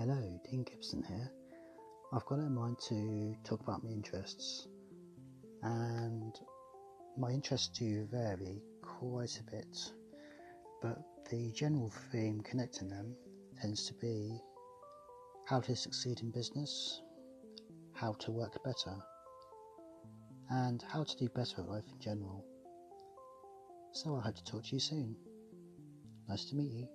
Hello, Dean Gibson here. I've got in mind to talk about my interests, and my interests do vary quite a bit, but the general theme connecting them tends to be how to succeed in business, how to work better, and how to do better at life in general. So I hope to talk to you soon. Nice to meet you.